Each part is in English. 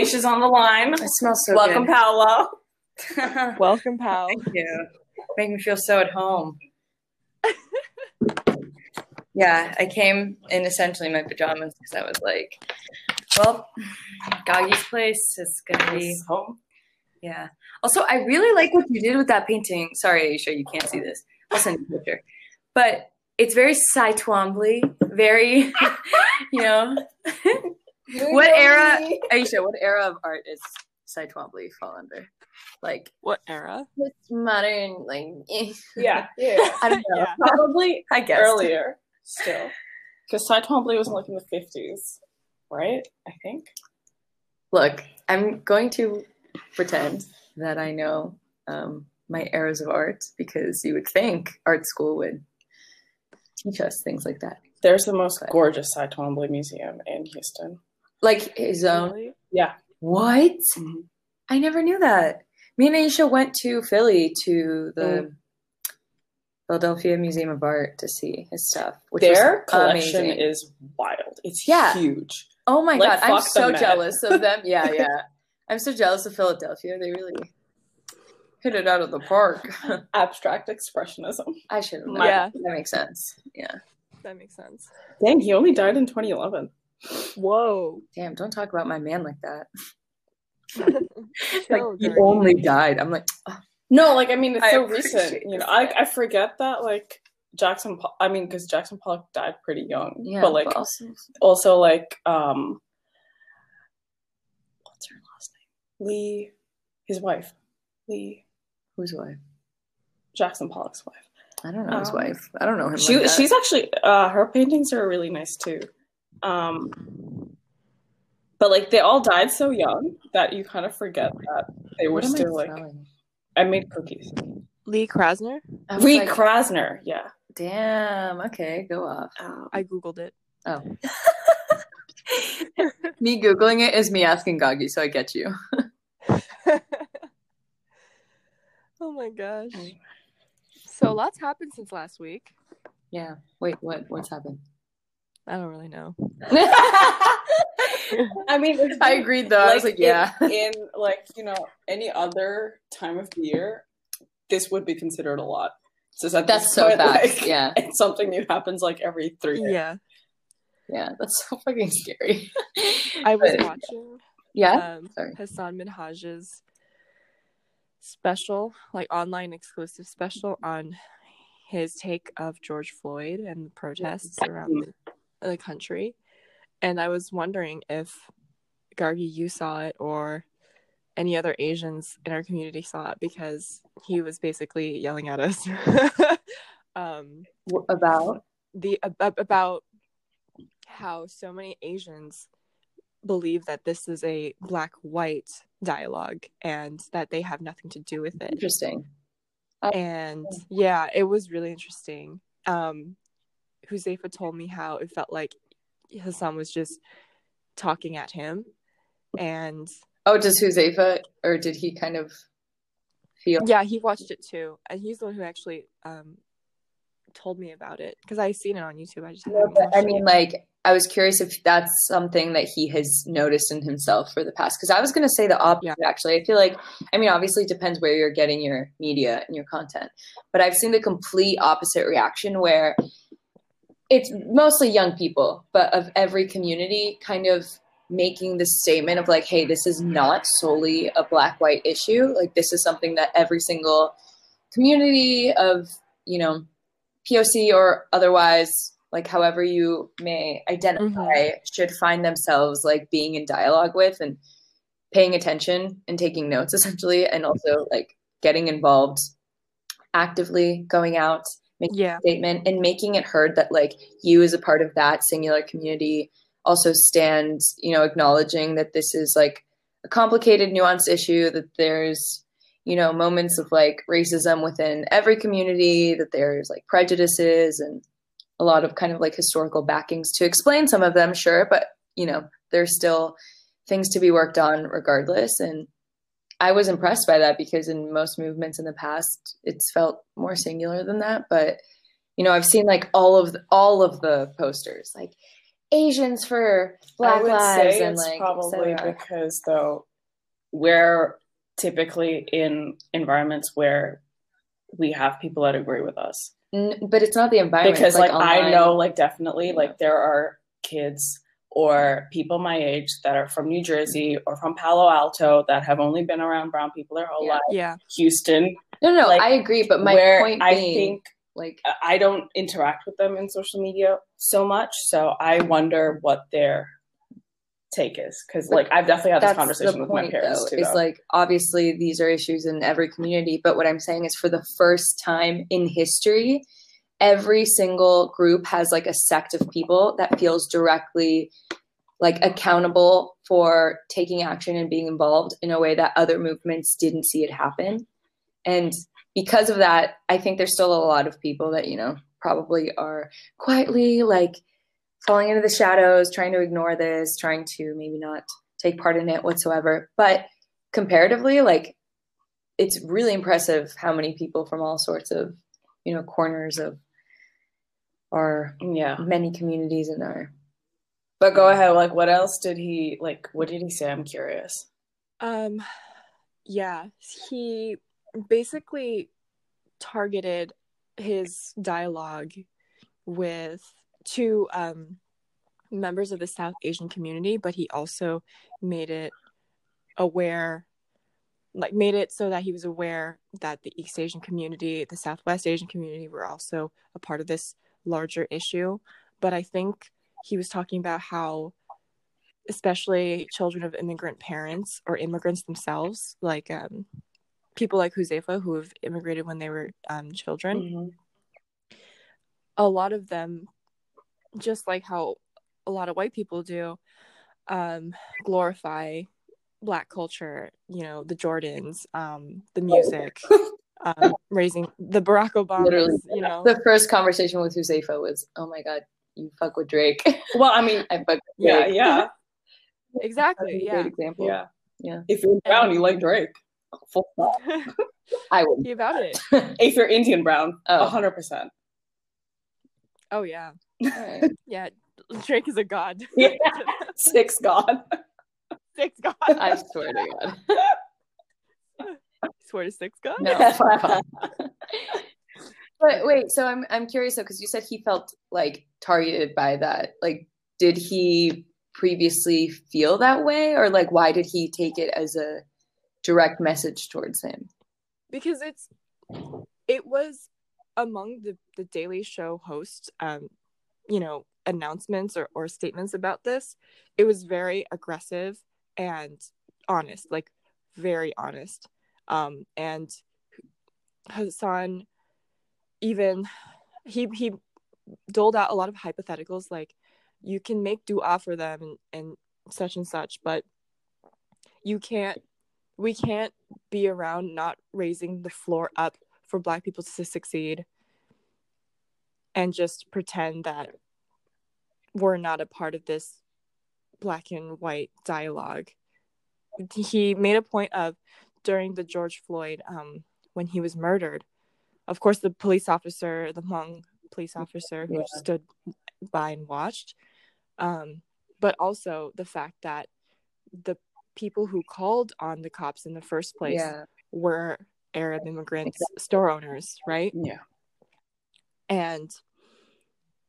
Aisha's on the line. It smells so Welcome, good. Paolo. Welcome, pal. Thank you. Make me feel so at home. yeah, I came in essentially my pajamas because I was like, well, Goggy's place is gonna be home. yeah. Also, I really like what you did with that painting. Sorry, Aisha, you can't see this. I'll send you a picture. But it's very Cy Twombly, very, you know. What era, Aisha? What era of art is Cy Twombly fall under? Like What era? it's modern, like. Yeah, yeah. I don't know. Yeah. Probably I guess earlier still. Because Cy Twombly was like in the 50s, right? I think. Look, I'm going to pretend that I know um, my eras of art because you would think art school would teach us things like that. There's the most But- gorgeous Cy Twombly museum in Houston. Like his own. Really? Yeah. What? Mhm. I never knew that. Me and Aisha went to Philly to the Mm. Philadelphia Museum of Art to see his stuff. Which Their was collection amazing. is wild. It's Yeah. huge. Oh my like, god, I'm so Met. jealous of them. Yeah, yeah. I'm so jealous of Philadelphia. They really hit it out of the park. Abstract expressionism. I should have known. Yeah. That makes sense. Yeah. That makes sense. Dang, he only died in 2011. Whoa. Damn, don't talk about my man like that. Like he only died. I'm like, oh, No, like I mean, it's I so recent. You know, I I forget that like Jackson. I mean, because Jackson Pollock died pretty young. yeah. but like also, also like um, what's her last name? Lee, his wife, Lee whose wife? Jackson Pollock's wife. I don't know his Um, wife. I don't know him. She like she's actually uh, her paintings are really nice too. Um, but like they all died so young that you kind of forget that they were What am I still like. smelling? I made cookies. Lee Krasner? I Lee like, Krasner, yeah. Damn. Okay, go off. Um, I googled it. Oh. me googling it is me asking Goggy, so I get you. oh my gosh. So lots happened since last week. Yeah. Wait. What? What's happened? I don't really know. I mean, it's I agreed though. I was like, yeah. In, like you know any other time of the year, this would be considered a lot. So at That's so point, facts. like, Yeah. it's something new happens like every three. Days. Yeah. Yeah. That's so fucking scary. I was But- watching Yeah. um, Sorry. Hasan Minhaj's special, like online exclusive special on his take of George Floyd and the protests around the, the country. And I was wondering if Gargi, you saw it or any other Asians in our community saw it because he was basically yelling at us. um, About. the ab- about how so many Asians believe that this is a black white dialogue and that they have nothing to do with it. Interesting. And yeah, it was really interesting. Um Huzaifa told me how it felt like Hasan was just talking at him and Oh, does Huzaifa or did he kind of feel? yeah, he watched it too. And he's the one who actually um told me about it because I seen it on YouTube. I just No, haven't but watched I it mean, like, I was curious if that's something that he has noticed in himself for the past. Because I was going to say the opposite, actually. I feel like, I mean, obviously, it depends where you're getting your media and your content. But I've seen the complete opposite reaction where it's mostly young people, but of every community kind of making the statement of like, hey, this is mm-hmm. not solely a black white issue. Like, this is something that every single community of, you know, POC or otherwise, like however you may identify, mm-hmm. should find themselves like being in dialogue with and paying attention and taking notes essentially, and also like getting involved actively, going out, making yeah. a statement, and making it heard that like you as a part of that singular community also stands, you know, acknowledging that this is like a complicated, nuanced issue, that there's you know moments of like racism within every community that there's like prejudices and a lot of kind of like historical backings to explain some of them sure but you know there's still things to be worked on regardless and i was impressed by that because in most movements in the past it's felt more singular than that but you know i've seen like all of the, all of the posters like Asians for Black lives and it's like probably because though we're typically in environments where we have people that agree with us. N- but it's not the environment. because it's, like, I know like definitely like there are kids or people my age that are from New Jersey or from Palo Alto that have only been around brown people their whole Yeah. life. Yeah. Houston, No, no, like, I agree. But my where point I being, think like, I don't interact with them in social media so much, so I wonder what their take is because like I've definitely had this conversation the with my point, parents though. too. Is though. like obviously these are issues in every community, but what I'm saying is for the first time in history, every single group has like a sect of people that feels directly like accountable for taking action and being involved in a way that other movements didn't see it happen. And because of that, I think there's still a lot of people that, you know, probably are quietly like falling into the shadows, trying to ignore this, trying to maybe not take part in it whatsoever. But comparatively, like it's really impressive how many people from all sorts of, you know, corners of our yeah. many communities in our But go ahead. Like, what else did he like? What did he say? I'm curious. Um, yeah, he basically targeted his dialogue with two um, members of the South Asian community, but he also made it aware, like, made it so that he was aware that the East Asian community, the Southwest Asian community were also a part of this larger issue. But I think he was talking about how especially children of immigrant parents or immigrants themselves, like um, people like Huzefa who have immigrated when they were um, children. Mhm. A lot of them, just like how a lot of white people do, um, glorify black culture. You know, the Jordans, um, the music, um, raising the Barack. Literally. You know, the first conversation with Huzefa was, "Oh my god, you fuck with Drake." Well, I mean, I fuck with yeah, Drake. yeah, That's exactly. a Yeah. great example. yeah, Yeah. If you're brown, you like Drake. Full stop. I would. he about it. If you're Indian brown, Oh. a hundred percent. Oh yeah, Alright. yeah. Drake is a god. Yeah. Six God. Six god. I swear to God. Swear to six god. No. But wait, so I'm I'm curious though, because you said he felt like targeted by that. Like, did he previously feel that way, or like why did he take it as a direct message towards him? because it's it was among the the daily show host um you know announcements or, or statements about this it was very aggressive and honest like very honest um and hasan even he he doled out a lot of hypotheticals like you can make dua for them and, and such and such but you can't we can't be around not raising the floor up for black people to succeed and just pretend that we're not a part of this black and white dialogue. He made a point of during the george floyd um, when he was murdered of course the police officer the hmong police officer who Yeah. stood by and watched um, but also the fact that the people who called on the cops in the first place Yeah. were Arab immigrants, store owners, right? Yeah. And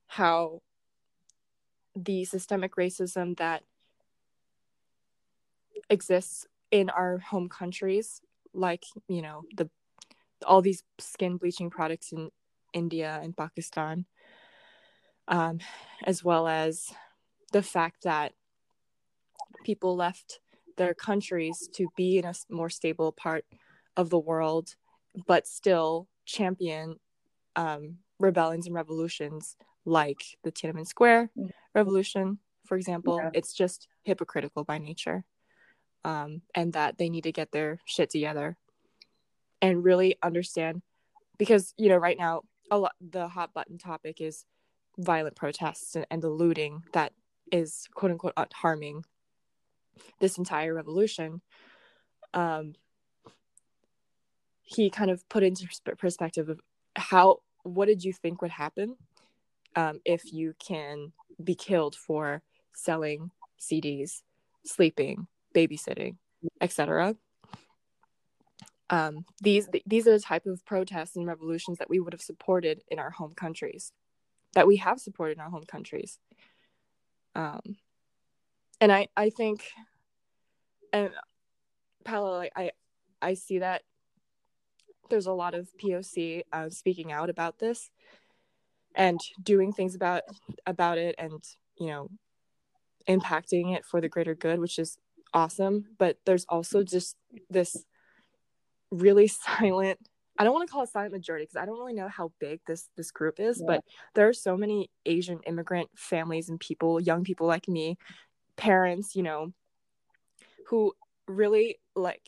how the systemic racism that exists in our home countries, like, you know, the all these skin bleaching products in India and Pakistan, um, as well as the fact that people left their countries to be in a more stable part of the world, but still champion um, rebellions and revolutions like the Tiananmen Square Mhm. Revolution, for example. Yeah. It's just hypocritical by nature, um, and that they need to get their shit together and really understand because you know right now a lot the hot button topic is violent protests and, and the looting that is quote unquote uh, harming this entire revolution um he kind of put into perspective of how what did you think would happen um, if you can be killed for selling CDs, sleeping, babysitting, etc. Um, these these are the type of protests and revolutions that we would have supported in our home countries, that we have supported in our home countries. Um, and I I think, and Paolo, like, I I see that there's a lot of POC uh, speaking out about this and doing things about about it and you know impacting it for the greater good which is awesome but there's also just this really silent i don't want to call it silent majority because i don't really know how big this this group is yeah. but there are so many asian immigrant families and people young people like me parents you know who really like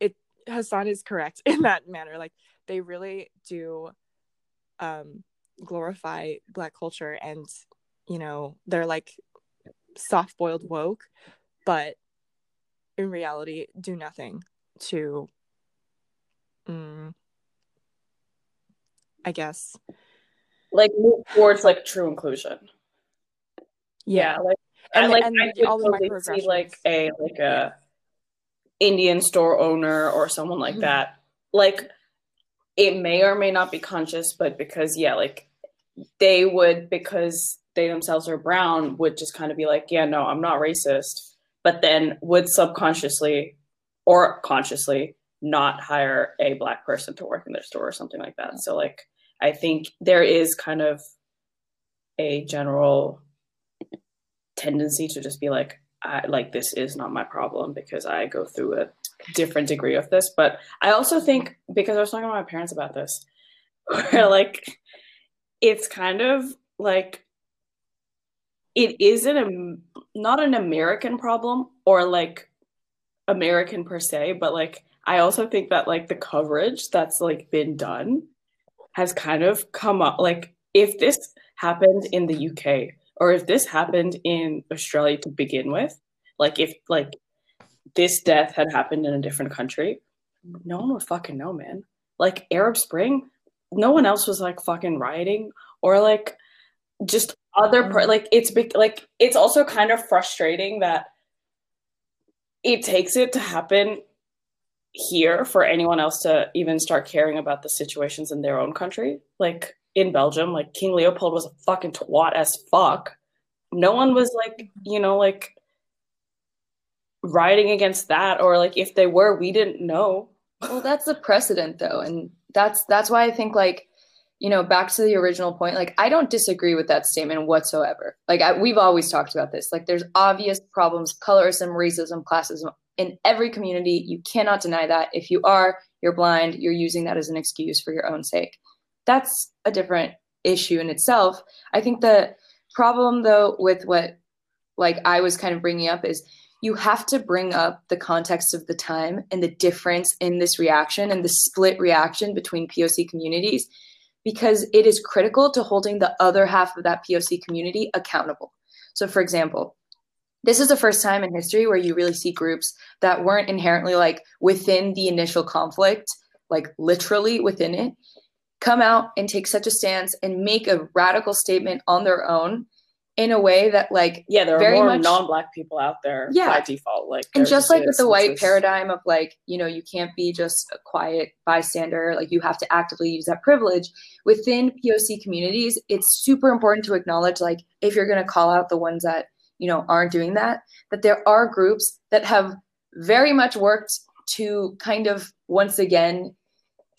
it hasan is correct in that manner like they really do um glorify black culture and you know they're like soft boiled woke but in reality do nothing to mm, i guess. Like move towards like true inclusion. Yeah, yeah like and, I, like and I all totally see like a like a indian store owner or someone like mm-hmm. that. Like it may or may not be conscious but because yeah like they would because they themselves are brown would just kind of be like yeah no i'm not racist. But then would subconsciously or consciously not hire a black person to work in their store or something like that. So like i think there is kind of a general tendency to just be like I, like this is not my problem because i go through a different degree of this. But i also think because i was talking to my parents about this where like it's kind of like it isn't a not an American problem or like American per se, but like I also think that like the coverage that's like been done has kind of come up like if this happened in the UK or if this happened in Australia to begin with, like if like this death had happened in a different country, no one would fucking know, man. Like Arab Spring, no one else was like fucking rioting or like just other per- mm. like it's big like it's also kind of frustrating that it takes it to happen here for anyone else to even start caring about the situations in their own country. Like in belgium like king leopold was a fucking twat as fuck. No one was like you know like rioting against that or like if they were we didn't know. Well that's the precedent though and that's that's why i think like you know back to the original point like i don't disagree with that statement whatsoever. Like I, we've always talked about this. Like there's obvious problems colorism racism classism in every community. You cannot deny that. If you are you're blind you're using that as an excuse for your own sake. That's a different issue in itself. I think the problem though with what like i was kind of bringing up is you have to bring up the context of the time and the difference in this reaction and the split reaction between POC communities because it is critical to holding the other half of that POC community accountable. So, for example, this is the first time in history where you really see groups that weren't inherently like within the initial conflict, like literally within it, come out and take such a stance and make a radical statement on their own in a way that like yeah there are more much, non-black people out there yeah. by default like and just like with the white paradigm of like you know you can't be just a quiet bystander like you have to actively use that privilege within poc communities it's super important to acknowledge like if you're going to call out the ones that you know aren't doing that that there are groups that have very much worked to kind of once again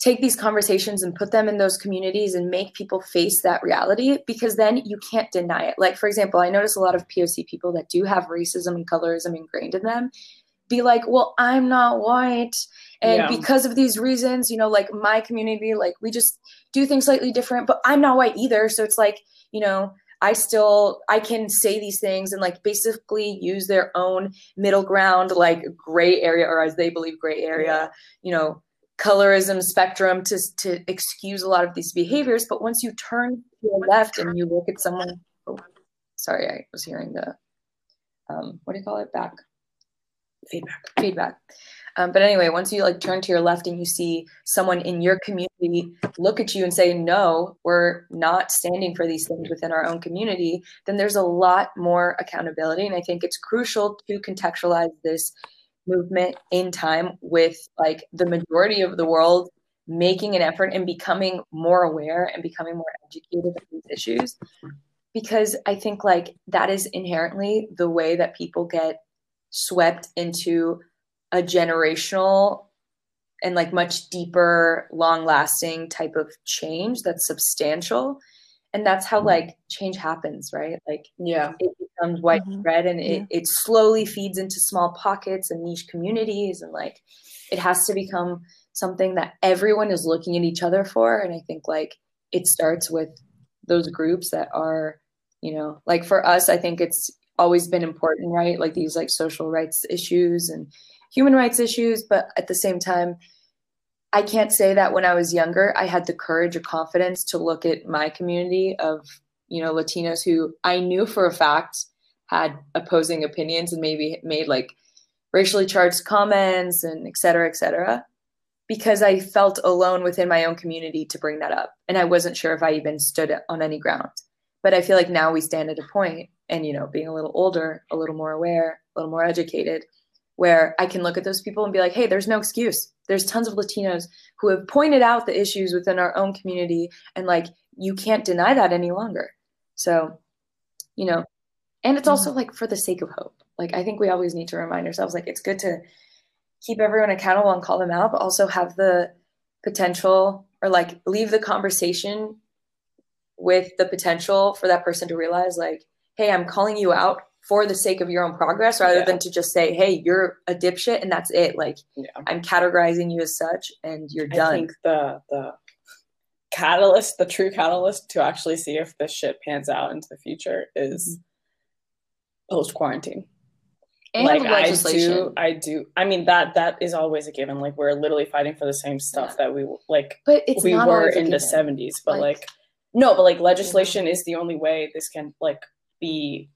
take these conversations and put them in those communities and make people face that reality because then you can't deny it. Like, for example, I notice a lot of POC people that do have racism and colorism ingrained in them be like, well, I'm not white. And yeah. because of these reasons, you know, like my community, like we just do things slightly different, but I'm not white either. So it's like, you know, I still I can say these things and like basically use their own middle ground, like gray area, or as they believe gray area, you know, colorism spectrum to, to excuse a lot of these behaviors. But once you turn to the left and you look at someone, oh, sorry, I was hearing the, um, what do you call it? Back. Feedback. Feedback. Um, but anyway, once you like turn to your left and you see someone in your community look at you and say, no, we're not standing for these things within our own community, then there's a lot more accountability. And I think it's crucial to contextualize this movement in time with like the majority of the world making an effort and becoming more aware and becoming more educated of these issues. Because I think like that is inherently the way that people get swept into a generational and like much deeper, long lasting type of change that's substantial. And that's how mm-hmm. like change happens, right? Like, yeah, it becomes widespread mm-hmm. and it, yeah. it slowly feeds into small pockets and niche communities. And like, it has to become something that everyone is looking at each other for. And I think like it starts with those groups that are, you know, like for us, I think it's always been important, right? Like these like social rights issues and human rights issues, but at the same time, I can't say that when I was younger, I had the courage or confidence to look at my community of, you know, Latinos who I knew for a fact had opposing opinions and maybe made like racially charged comments and et cetera, et cetera, because I felt alone within my own community to bring that up. And I wasn't sure if I even stood on any ground. But I feel like now we stand at a point and, you know, being a little older, a little more aware, a little more educated, where I can look at those people and be like, hey, there's no excuse. There's tons of Latinos who have pointed out the issues within our own community, and like, you can't deny that any longer. So, you know, and it's also like for the sake of hope. Like, I think we always need to remind ourselves, like, it's good to keep everyone accountable and call them out, but also have the potential or like leave the conversation with the potential for that person to realize, like, hey, I'm calling you out for the sake of your own progress rather yeah. than to just say, hey, you're a dipshit and that's it. Like yeah. I'm categorizing you as such and you're done. I think the the catalyst, the true catalyst to actually see if this shit pans out into the future is mm-hmm. post quarantine. And like legislation. I do, I do. I mean that that is always a given. Like we're literally fighting for the same stuff yeah. that we like. But it's we were in the seventies. But like, like, no, but like legislation is the only way this can like be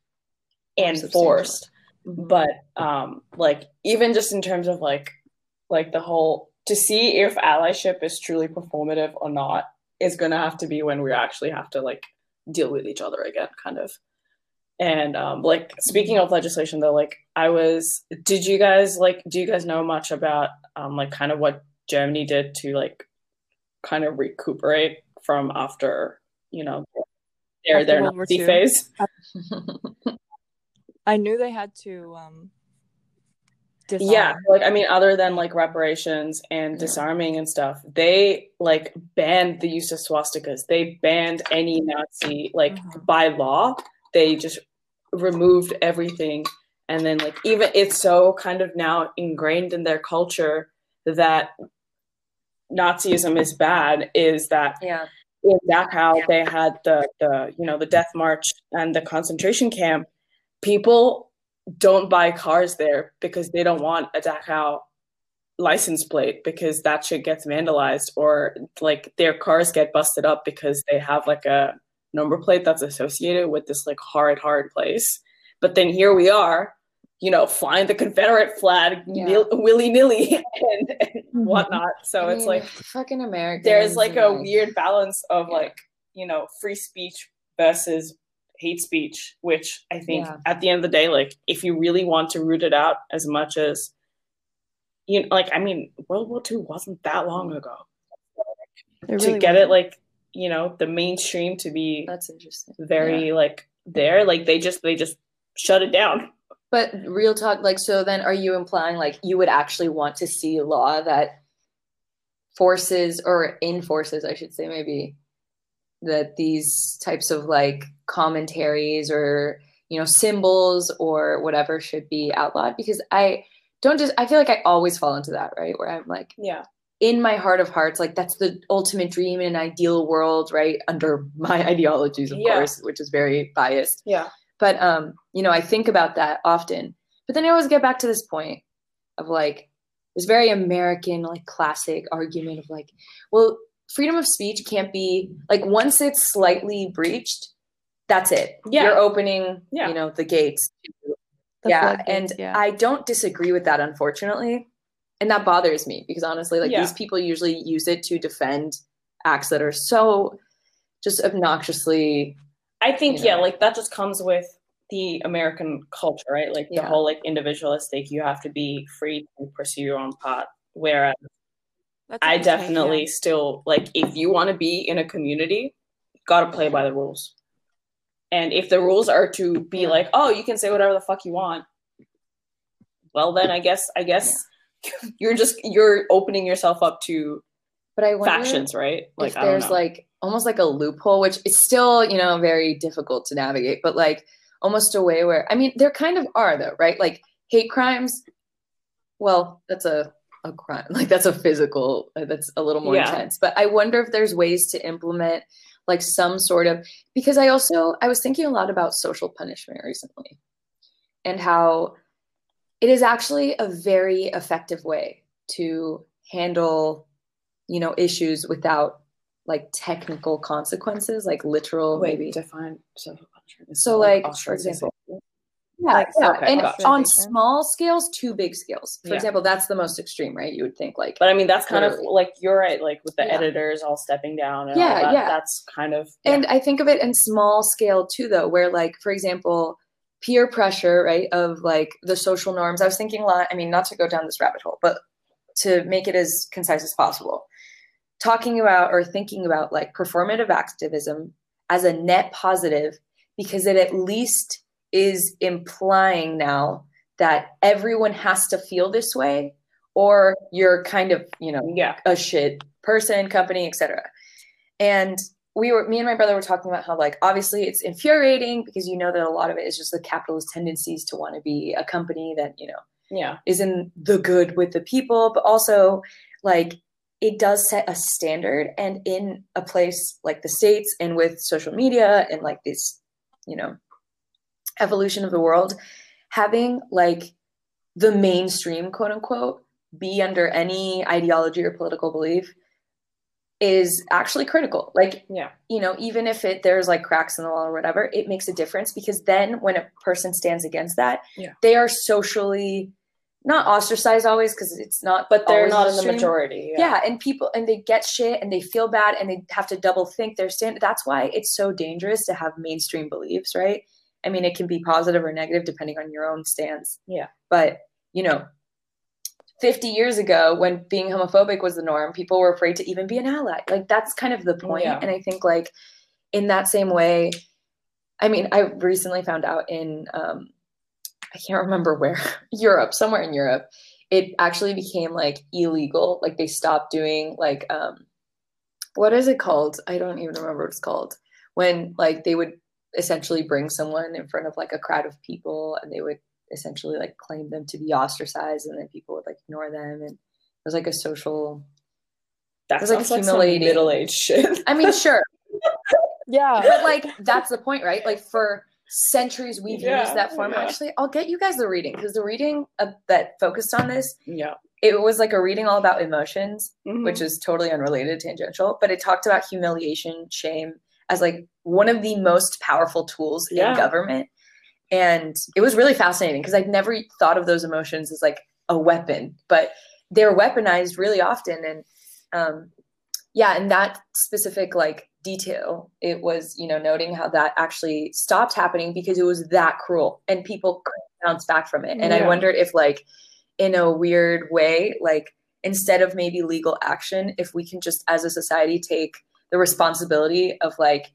enforced. mm-hmm. but um like even just in terms of like like the whole to see if allyship is truly performative or not is gonna have to be when we actually have to like deal with each other again kind of. And um like speaking of legislation though like i was did you guys like do you guys know much about um like kind of what germany did to like kind of recuperate from after you know their their Nazi phase I knew they had to um disarm. Yeah, like I mean other than like reparations and yeah. disarming and stuff, they like banned the use of swastikas. They banned any Nazi like mm-hmm. by law. They just removed everything and then like even it's so kind of now ingrained in their culture that Nazism is bad is that yeah in Dachau they had the the you know the death march and the concentration camp people don't buy cars there because they don't want a Dachau license plate because that shit gets vandalized or like their cars get busted up because they have like a number plate that's associated with this like hard hard place. But then here we are you know flying the confederate flag yeah. willy-nilly and, and mm-hmm. whatnot so I it's mean, like fucking america there's like a weird balance of yeah. like you know free speech versus hate speech, which I think yeah. at the end of the day, like if you really want to root it out as much as you know, like I mean, World War II wasn't that long ago. Really to get wasn't. it like, you know, the mainstream to be that's interesting. Very like there, like they just they just shut it down. But real talk, like so then are you implying like you would actually want to see law that forces or enforces, I should say maybe, that these types of like commentaries or you know symbols or whatever should be outlawed? Because i don't just i feel like i always fall into that right? Where i'm like yeah. in my heart of hearts like that's the ultimate dream in an ideal world right? Under my ideologies of yeah. course which is very biased. Yeah but um you know i think about that often but then i always get back to this point of like this very american like classic argument of like well freedom of speech can't be like once it's slightly breached, that's it. Yeah. You're opening, yeah. you know, the gates to yeah, and yeah. I don't disagree with that, unfortunately, and that bothers me because honestly, like yeah. these people usually use it to defend acts that are so just obnoxiously. I think you know, yeah, like that just comes with the American culture, right? Like yeah. the whole like individualistic, you have to be free to pursue your own path. Whereas I definitely yeah. still like if you want to be in a community, gotta play by the rules. And if the rules are to be like, oh, you can say whatever the fuck you want, well then I guess I guess yeah. you're just you're opening yourself up to but I factions, right? Like there's like almost like a loophole, which is still, you know, very difficult to navigate, but like almost a way where I mean there kind of are though, right? Like hate crimes, well, that's a a crime. Like that's a physical, uh, that's a little more yeah. intense. But I wonder if there's ways to implement like some sort of because I also I was thinking a lot about social punishment recently and how it is actually a very effective way to handle you know issues without like technical consequences like literal Wait, maybe define social punishment so like, like for example yeah, like, yeah. Okay, and gotcha. on small scales to big scales. For yeah. example, that's the most extreme, right? You would think like, but I mean, that's kind literally. of like you're right, like with the yeah. editors all stepping down. yeah, that, yeah, that's kind of. Yeah. And I think of it in small scale too, though, where like, for example, peer pressure, right, of like the social norms. I was thinking a lot. I mean, not to go down this rabbit hole, but to make it as concise as possible, talking about or thinking about like performative activism as a net positive because it at least is implying now that everyone has to feel this way or you're kind of you know yeah. a shit person company etc and we were me and my brother were talking about how like obviously it's infuriating because you know that a lot of it is just the capitalist tendencies to want to be a company that you know yeah is in the good with the people but also like it does set a standard and in a place like the states and with social media and like this you know evolution of the world, having like the mainstream, quote unquote, be under any ideology or political belief is actually critical. Like, yeah, you know, even if it there's like cracks in the wall or whatever, it makes a difference because then when a person stands against that, yeah. they are socially not ostracized always because it's not but they're not in the majority yeah. yeah. and people and they get shit and they feel bad and they have to double think their stand that's why it's so dangerous to have mainstream beliefs right I mean, it can be positive or negative depending on your own stance. Yeah. But, you know, 50 years ago when being homophobic was the norm, people were afraid to even be an ally. Like that's kind of the point. Yeah. And I think like in that same way, I mean, I recently found out in um I can't remember where, Europe, somewhere in Europe, it actually became like illegal. Like they stopped doing like um what is it called? I don't even remember what it's called. When like they would essentially bring someone in front of like a crowd of people and they would essentially like claim them to be ostracized and then people would like ignore them and it was like a social that was like humiliating middle aged shit. I mean, sure. yeah. But like that's the point, right? Like for centuries we've yeah, used that form. Yeah. Actually, I'll get you guys the reading because the reading uh, that focused on this, yeah, it was like a reading all about emotions, mm-hmm. which is totally unrelated, tangential, but it talked about humiliation, shame, as like one of the most powerful tools yeah. in government. And it was really fascinating because I'd never thought of those emotions as like a weapon, but they're weaponized really often. And um, yeah, and that specific like detail, it was, you know, noting how that actually stopped happening because it was that cruel and people couldn't bounce back from it. And yeah. I wondered if like in a weird way, like instead of maybe legal action, if we can just as a society take the responsibility of like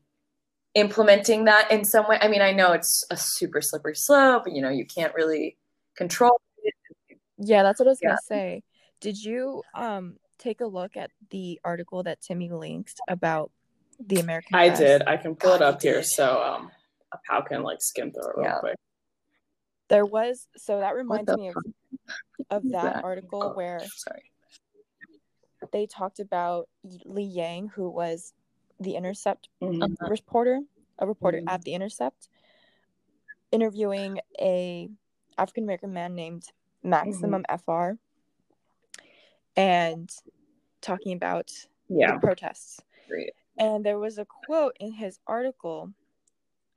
implementing that in some way. I mean, I know it's a super slippery slope, you know, you can't really control it. Yeah, that's what I was yeah. gonna say. Did you um take a look at the article that Timmy linked about the American? I press? did. I can pull God, it up here, so um, Pal can like skim through it real yeah. quick. There was so that reminds me of, of that, that, article oh, where sorry they talked about Lee Fang, who was the Intercept mm-hmm. reporter, a reporter mm-hmm. at the Intercept, interviewing a African American man named Maximum mm-hmm. FR, and talking about yeah. protests. Great. And there was a quote in his article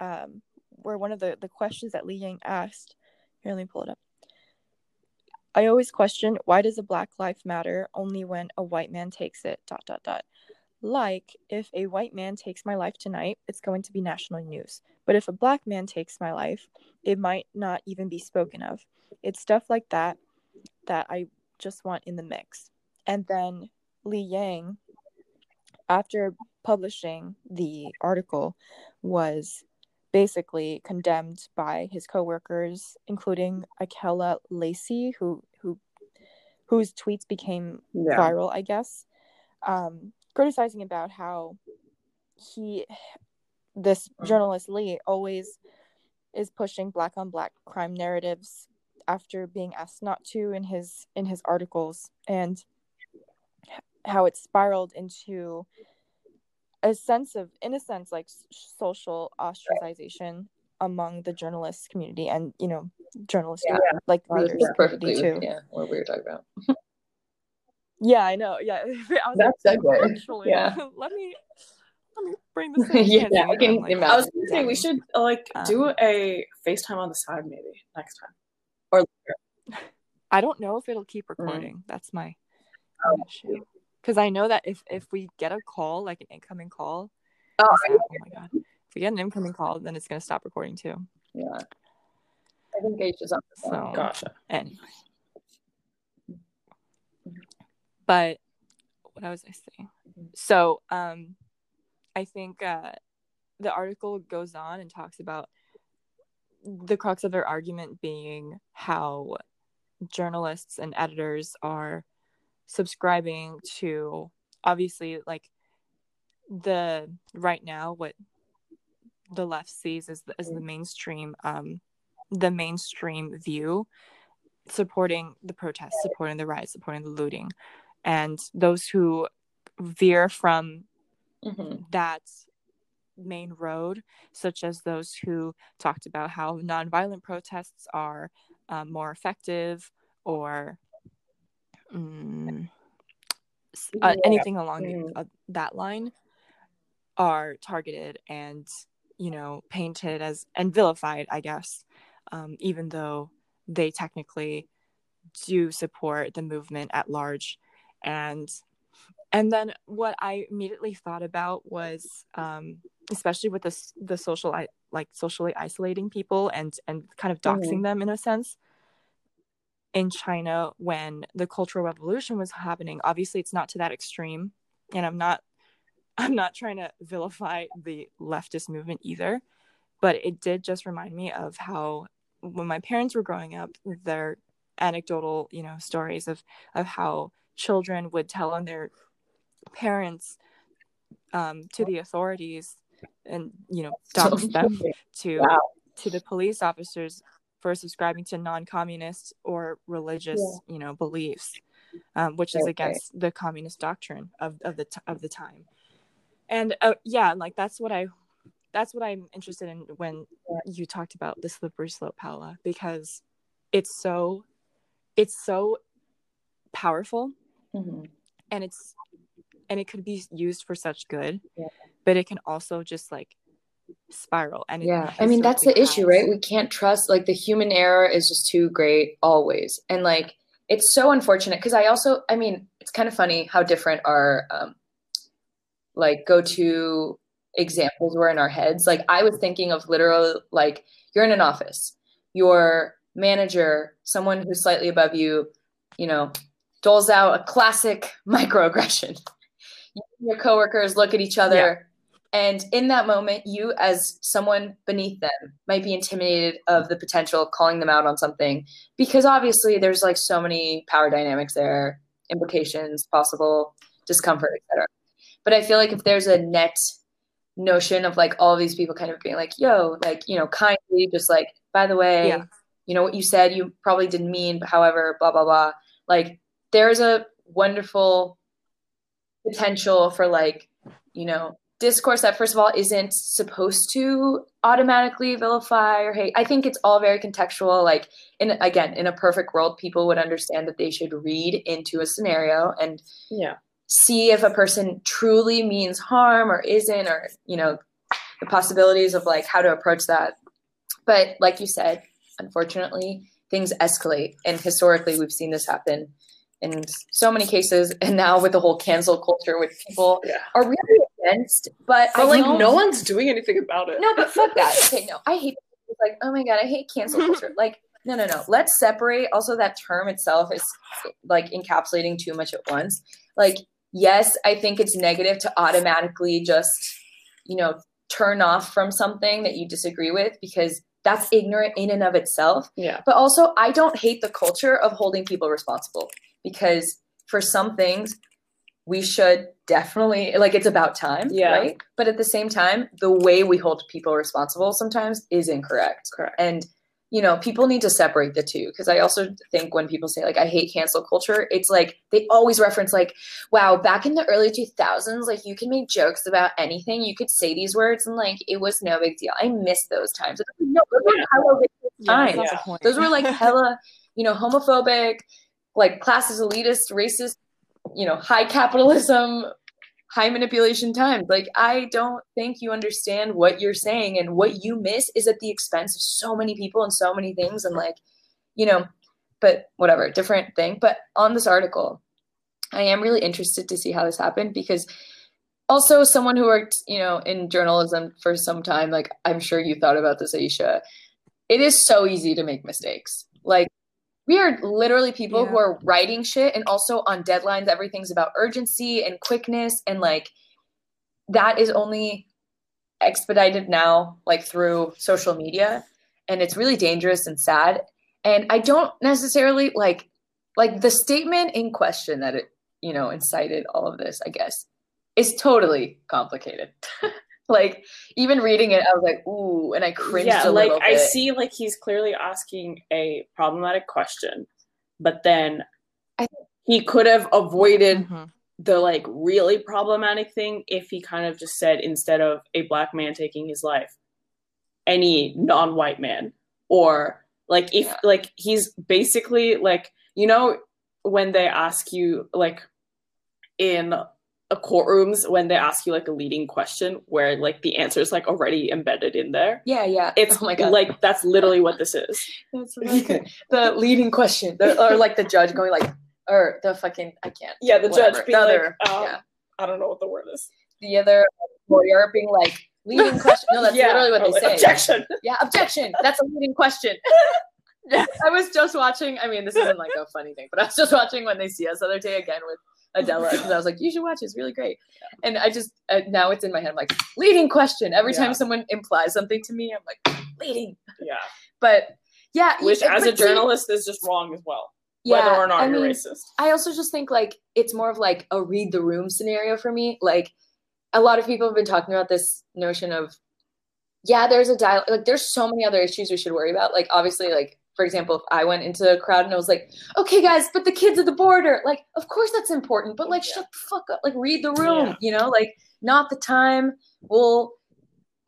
um, where one of the, the questions that Lee Fang asked Here, let me pull it up. I always question why does a black life matter only when a white man takes it dot dot dot. Like if a white man takes my life tonight, it's going to be national news. But if a black man takes my life, it might not even be spoken of. It's stuff like that that I just want in the mix. And then Lee Fang after publishing the article was basically condemned by his coworkers, including Akela Lacy, who who whose tweets became yeah. viral, I guess, um, criticizing about how he, this journalist Lee, always is pushing black on black crime narratives after being asked not to in his in his articles, and how it spiraled into a sense of in a sense like social ostracization among the journalist community and you know journalists yeah. like readers perfectly too. yeah what we were talking about. Yeah i know. Yeah. That's like, segue. actually yeah. let me let me bring this in yeah, yeah I, can like, I was gonna say we should like um, do a FaceTime on the side maybe next time or later. I don't know if it'll keep mm. recording. Mm. That's my oh. issue because I know that if if we get a call, like an incoming call, oh, oh my god, if we get an incoming call, then it's gonna stop recording too. Yeah, I think Gage is on the phone. So, gotcha. Anyway, but what was I saying? So, um, I think uh, the article goes on and talks about the crux of their argument being how journalists and editors are subscribing to obviously like the right now what the left sees as the, as the mainstream um the mainstream view supporting the protests supporting the riots supporting the looting and those who veer from mm-hmm. that main road such as those who talked about how nonviolent protests are um, more effective or mm, uh, anything along mm. uh, that line are targeted and you know painted as and vilified i guess um, even though they technically do support the movement at large and and then what i immediately thought about was um, especially with the the social like socially isolating people and and kind of doxing mm-hmm. them in a sense in China when the Cultural Revolution was happening. Obviously, it's not to that extreme, and I'm not I'm not trying to vilify the leftist movement either, but it did just remind me of how when my parents were growing up, their anecdotal, you know, stories of of how children would tell on their parents um, to the authorities and you know dox them to wow. to the police officers for subscribing to non-communist or religious yeah. you know beliefs um, which is okay. against the communist doctrine of, of the t- of the time and uh, yeah like that's what i that's what i'm interested in when you talked about the slippery slope paolo because it's so it's so powerful mm-hmm. and it's and it could be used for such good yeah. but it can also just like spiral and yeah. i mean that's the has. issue right? We can't trust like the human error is just too great always. And like it's so unfortunate because i also i mean it's kind of funny how different our um like go to examples were in our heads. Like i was thinking of literal like you're in an office your manager someone who's slightly above you you know doles out a classic microaggression your coworkers look at each other yeah and in that moment, you, as someone beneath them, might be intimidated of the potential of calling them out on something because obviously there's like so many power dynamics there, implications, possible discomfort, etc. But I feel like if there's a net notion of like all of these people kind of being like, yo, like, you know, kindly just like, by the way, yeah. you know, what you said, you probably didn't mean, but however, blah, blah, blah. Like, there's a wonderful potential for like, you know, discourse that first of all isn't supposed to automatically vilify or hate. I think it's all very contextual like in again in a perfect world people would understand that they should read into a scenario and yeah. see if a person truly means harm or isn't or you know the possibilities of like how to approach that. But like you said unfortunately things escalate. And historically, we've seen this happen in so many cases. And now with the whole cancel culture, which people yeah. are really against, but, but like no one's doing anything about it. No, but fuck that. Okay, no, I hate like, oh my god, I hate cancel culture. like, no, no, no. Let's separate. Also, that term itself is like encapsulating too much at once. Like, yes, I think it's negative to automatically just, you know, turn off from something that you disagree with because that's ignorant in and of itself. Yeah. But also, I don't hate the culture of holding people responsible because for some things, we should definitely like it's about time, yeah. right? But at the same time, the way we hold people responsible sometimes is incorrect. Correct. And you know, people need to separate the two because I also think when people say like I hate cancel culture, it's like they always reference like, wow, back in the early 2000s, like you can make jokes about anything, you could say these words and like it was no big deal. I miss those times. No, those were hella times. Yeah, those were like hella, you know, homophobic, like classist, elitist, racist, you know, high capitalism, high manipulation times. Like, I don't think you understand what you're saying, and what you miss is at the expense of so many people and so many things. And, like, you know, but whatever, different thing. But on this article, I am really interested to see how this happened because also someone who worked, you know, in journalism for some time, like I'm sure you thought about this, Aisha. It is so easy to make mistakes. Like we are literally people yeah. who are writing shit and also on deadlines everything's about urgency and quickness and like that is only expedited now like through social media. And it's really dangerous and sad. And i don't necessarily like like the statement in question that it you know incited all of this i guess is totally complicated like even reading it, I was like, ooh, and I cringed yeah, a like, little I see like he's clearly asking a problematic question, but then I he could have avoided mm-hmm. the like really problematic thing if he kind of just said instead of a black man taking his life, any non-white man, or like if yeah. like he's basically like you know when they ask you like in courtrooms when they ask you like a leading question where like the answer is like already embedded in there. Yeah, yeah. It's oh my God. like that's literally what this is. that's the leading question, the, or like the judge going like, or the fucking I can't. Yeah, the whatever. judge being the other, like, um, yeah. I don't know what the word is. The other lawyer being like leading question. No, that's yeah. literally what they like, say. Objection. Yeah, objection. That's a leading question. I was just watching. I mean, this isn't like a funny thing, but I was just watching when they see us the other day again with Adela because I was like, you should watch it. It's really great. And I just uh, now it's in my head. I'm like, leading question. Every yeah. time someone implies something to me, I'm like, leading. Yeah. But yeah, which as a journalist see, is just wrong as well. Yeah, whether or not I you're mean, racist. I also just think like it's more of like a read the room scenario for me. Like a lot of people have been talking about this notion of yeah, there's a dial like there's so many other issues we should worry about. Like obviously like for example, if I went into a crowd and I was like, okay, guys, but the kids at the border, like, of course that's important, but like, yeah. shut the fuck up, like, read the room, yeah. you know, like, not the time. We'll,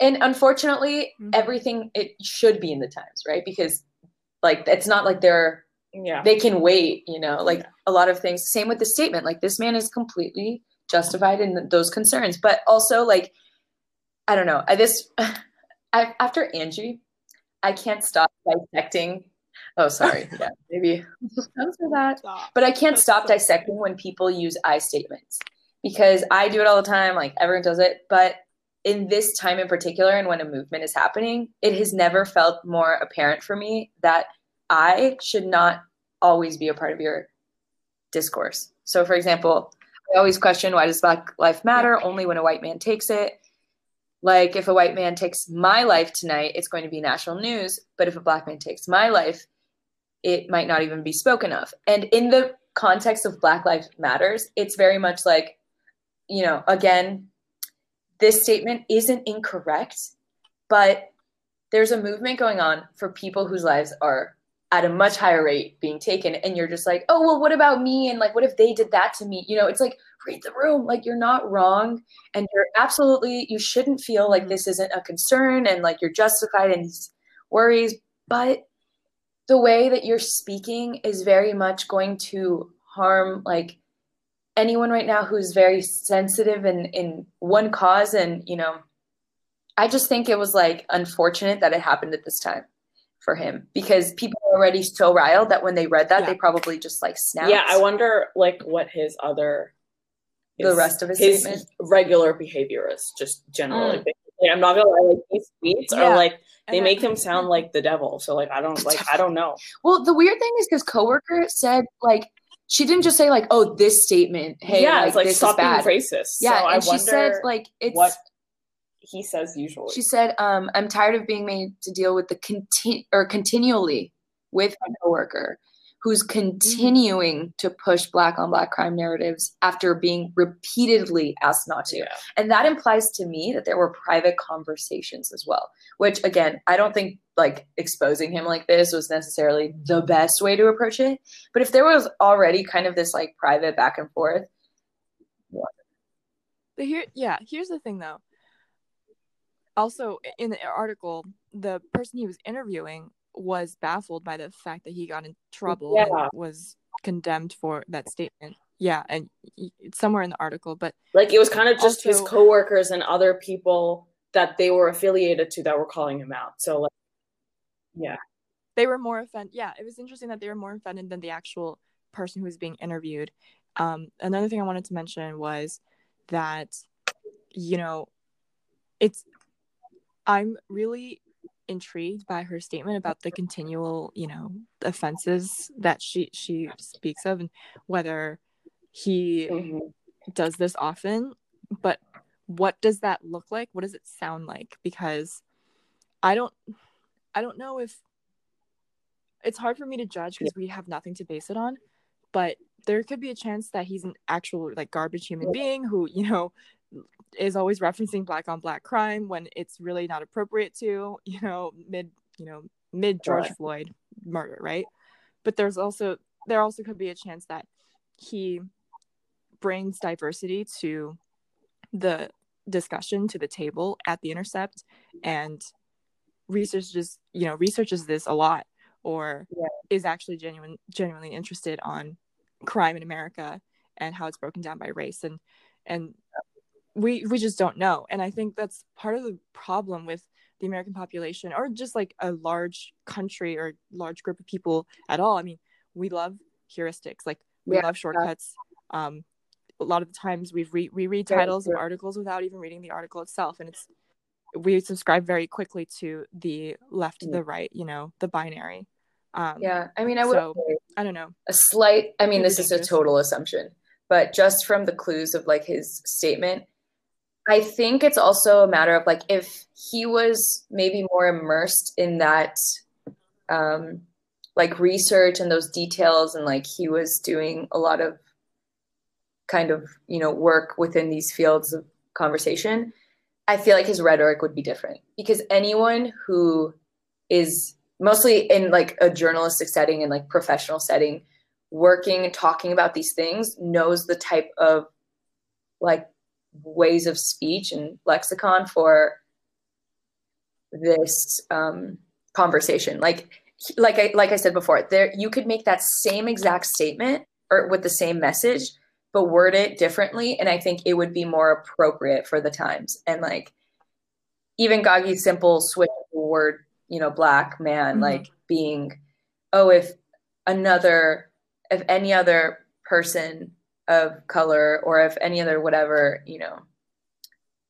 and unfortunately, mm-hmm. everything it should be in the times, right? Because, like, it's not like they're, yeah, they can wait, you know, like yeah. a lot of things. Same with the statement, like, this man is completely justified in those concerns, but also, like, I don't know, I this, I, after Angie, I can't stop dissecting Oh, sorry. Yeah, maybe for that. Stop. But I can't That's stop so dissecting when people use I statements because I do it all the time. Like everyone does it. But in this time in particular, and when a movement is happening, it has never felt more apparent for me that I should not always be a part of your discourse. So, for example, I always question why does Black Life Matter only when a white man takes it? Like, if a white man takes my life tonight, it's going to be national news. But if a black man takes my life, it might not even be spoken of. And in the context of Black Lives Matters, it's very much like, you know, again, this statement isn't incorrect, but there's a movement going on for people whose lives are at a much higher rate being taken. And you're just like, oh, well, what about me? And like, what if they did that to me? You know, it's like, read the room. Like, you're not wrong. And you're absolutely, you shouldn't feel like mm-hmm. this isn't a concern and like you're justified in these worries. But the way that you're speaking is very much going to harm like anyone right now who's very sensitive in in one cause and you know i just think it was like unfortunate that it happened at this time for him because people are already so riled that when they read that, yeah. they probably just like snapped. Yeah, I wonder like what his other his, the rest of his, his regular behavior is just generally. Mm. I'm not gonna lie, like these beats yeah. are like they and make him sound like the devil. So like I don't like I don't know. Well, the weird thing is his coworker said like she didn't just say like, "Oh, this statement." Hey, yeah, like, it's like stop being racist. Yeah, so and I she said like it's what he says usually. She said, um, "I'm tired of being made to deal with the conti- or continually with my coworker who's mm-hmm. continuing to push black on black crime narratives after being repeatedly asked not to. Yeah. And that implies to me that there were private conversations as well, which again, I don't think like exposing him like this was necessarily the best way to approach it. But if there was already kind of this like private back and forth, what? But here, yeah, here's the thing though. Also, in the article, the person he was interviewing was baffled by the fact that he got in trouble yeah. and was condemned for that statement. Yeah, and it's somewhere in the article, but like it was kind of just also, his coworkers and other people that they were affiliated to that were calling him out. So like, yeah, they were more offended. Yeah, it was interesting that they were more offended than the actual person who was being interviewed. Um, another thing I wanted to mention was that you know, it's I'm really intrigued by her statement about the continual, you know, offenses that she she speaks of and whether he mm-hmm. does this often, but what does that look like? What does it sound like? Because I don't I don't know if it's hard for me to judge because we have nothing to base it on, but there could be a chance that he's an actual like garbage human being who, you know, is always referencing black on black crime when it's really not appropriate to, you know, mid, you know, mid George right. Floyd murder, right? But there's also there also could be a chance that he brings diversity to the discussion to the table at the intercept and researches you know researches this a lot or yeah. is actually genuine genuinely interested on crime in america and how it's broken down by race and and we we just don't know. And i think that's part of the problem with the american population or just like a large country or large group of people at all. I mean we love heuristics like we yeah. love shortcuts. Um a lot of the times we re- we read titles of articles without even reading the article itself. And it's we subscribe very quickly to the left the right you know the binary. Um yeah. I mean i would so, i don't know. a slight i mean this is a total assumption but just from the clues of like his statement I think it's also a matter of like if he was maybe more immersed in that um like research and those details and like he was doing a lot of kind of, you know, work within these fields of conversation, I feel like his rhetoric would be different. Because anyone who is mostly in like a journalistic setting and like professional setting working and talking about these things knows the type of like ways of speech and lexicon for this um, conversation. Like, like I like I said before, there you could make that same exact statement or with the same message, but word it differently, and I think it would be more appropriate for the times. And like, even Gagi's simple switch the word, you know, black man, mm-hmm. like being, oh, if another, if any other person of color or if any other whatever, you know,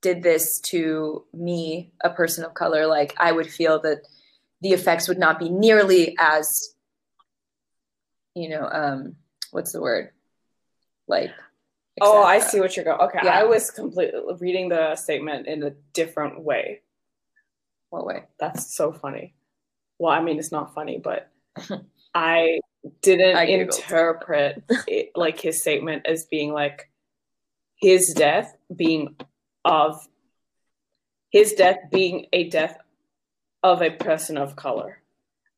did this to me, a person of color, like I would feel that the effects would not be nearly as, you know, um, what's the word? Like, oh, I see what you're going. Okay, yeah. I was completely reading the statement in a different way. What way? That's so funny. Well, I mean, it's not funny, but I didn't interpret it, like his statement as being like his death being of his death being a death of a person of color.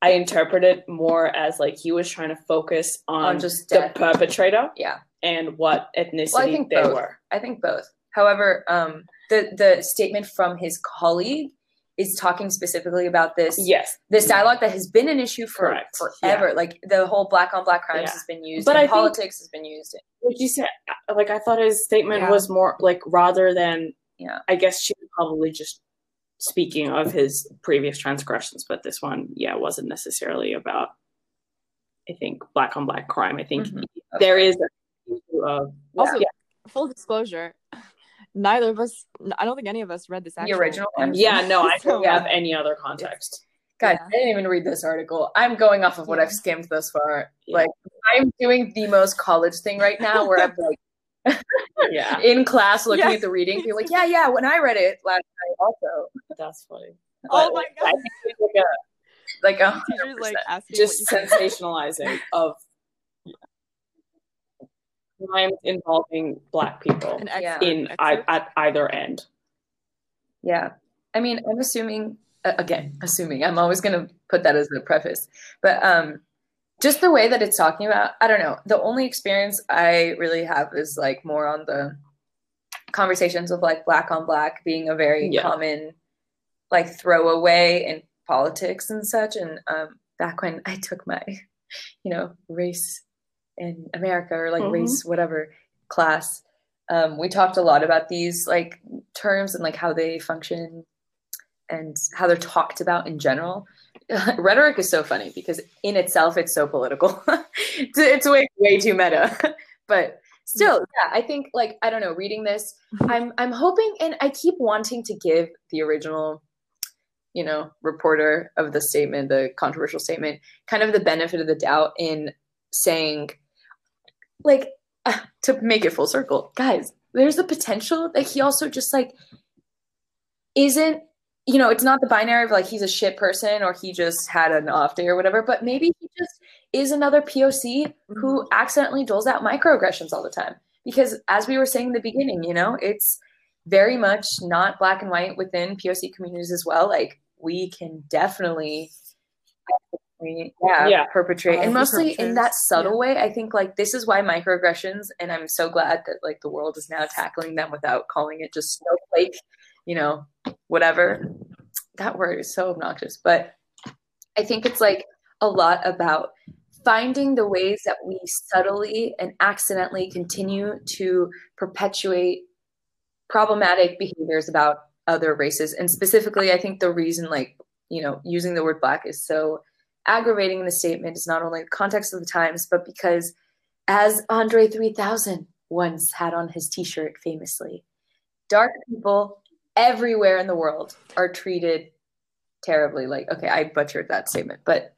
I interpret it more as like he was trying to focus on, on just the perpetrator, yeah, and what ethnicity well, I think they both. were. I think both. However, um, the the statement from his colleague is talking specifically about this. Yes. This dialogue that has been an issue for Correct. forever. Yeah. Like the whole black on black crimes yeah. has been used. But I politics has been used. What you said, like I thought his statement yeah. was more like rather than yeah. I guess she would probably just speaking of his previous transgressions, but this one, yeah, wasn't necessarily about. I think black on black crime. I think mm-hmm. there is of, also yeah. full disclosure. Neither of us. I don't think any of us read this. The original. Yeah, no, I don't have uh, any other context. Guys, yeah. I didn't even read this article. I'm going off of what yeah. I've skimmed thus far. Yeah. Like I'm doing the most college thing right now where I'm like yeah. in class looking at the reading, You're like, yeah, yeah, when I read it last night also. That's funny. oh my god. like a, like, like just sensationalizing of crimes involving black people in I, at either end. Yeah. I mean, I'm assuming again, assuming I'm always going to put that as the preface, but um, just the way that it's talking about, I don't know. The only experience I really have is like more on the conversations of like black on black being a very yeah. common like throwaway in politics and such. And um, back when I took my, you know, race in America or like mm-hmm. race whatever class, um, we talked a lot about these like terms and like how they function and how they're talked about in general. Rhetoric is so funny because in itself it's so political. it's way way too meta. but still, yeah, I think like I don't know, reading this, I'm I'm hoping and I keep wanting to give the original you know, reporter of the statement, the controversial statement, kind of the benefit of the doubt in saying like uh, to make it full circle, guys, there's the potential that he also just like isn't you know, it's not the binary of like he's a shit person or he just had an off day or whatever, but maybe he just is another POC who mm-hmm. accidentally doles out microaggressions all the time. Because as we were saying in the beginning, you know, it's very much not black and white within POC communities as well. Like we can definitely yeah, yeah. perpetrate and mostly in that subtle yeah. way i think like this is why microaggressions and i'm so glad that like the world is now tackling them without calling it just snowflake you know whatever. That word is so obnoxious, but I think it's like a lot about finding the ways that we subtly and accidentally continue to perpetuate problematic behaviors about other races. And specifically, I think the reason, like, you know, using the word black is so aggravating in the statement is not only the context of the times, but because as Andre 3000 once had on his t shirt famously, dark people everywhere in the world are treated terribly. Like, okay, I butchered that statement, but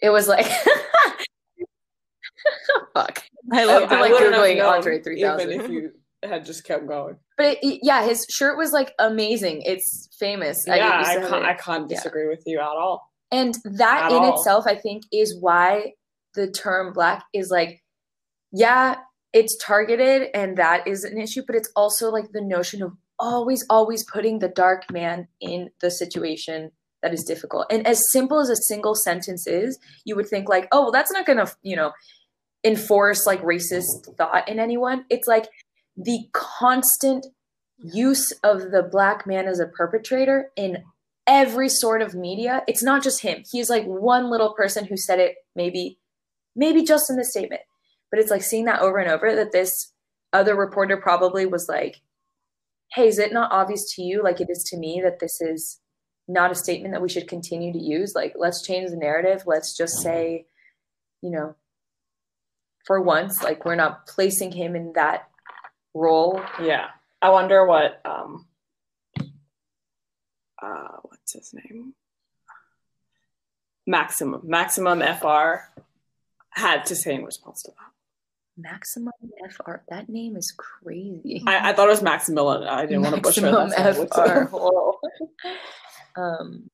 it was like, fuck. I love I, like googling Andre three thousand. Even If you had just kept going, but it, yeah, his shirt was like amazing. It's famous. Yeah, I, I can't, I can't disagree yeah. with you at all. And that at in all. itself, I think, is why the term black is like, yeah, it's targeted and that is an issue, but it's also like the notion of always, always putting the dark man in the situation that is difficult. And as simple as a single sentence is, you would think like, oh, well, that's not going to, you know, enforce like racist thought in anyone. It's like the constant use of the black man as a perpetrator in every sort of media. It's not just him. He's like one little person who said it maybe maybe just in the statement. But it's like seeing that over and over that this other reporter probably was like hey, is it not obvious to you, like it is to me, that this is not a statement that we should continue to use? Like, let's change the narrative. Let's just say, you know, for once, like we're not placing him in that role. Yeah. I wonder what um uh what's his name? Maximum. Maximum FR had to say in response to that. Maximum FR. That name is crazy. I, I thought it was Maximilian. I didn't want to butcher that. Maximum FR. um,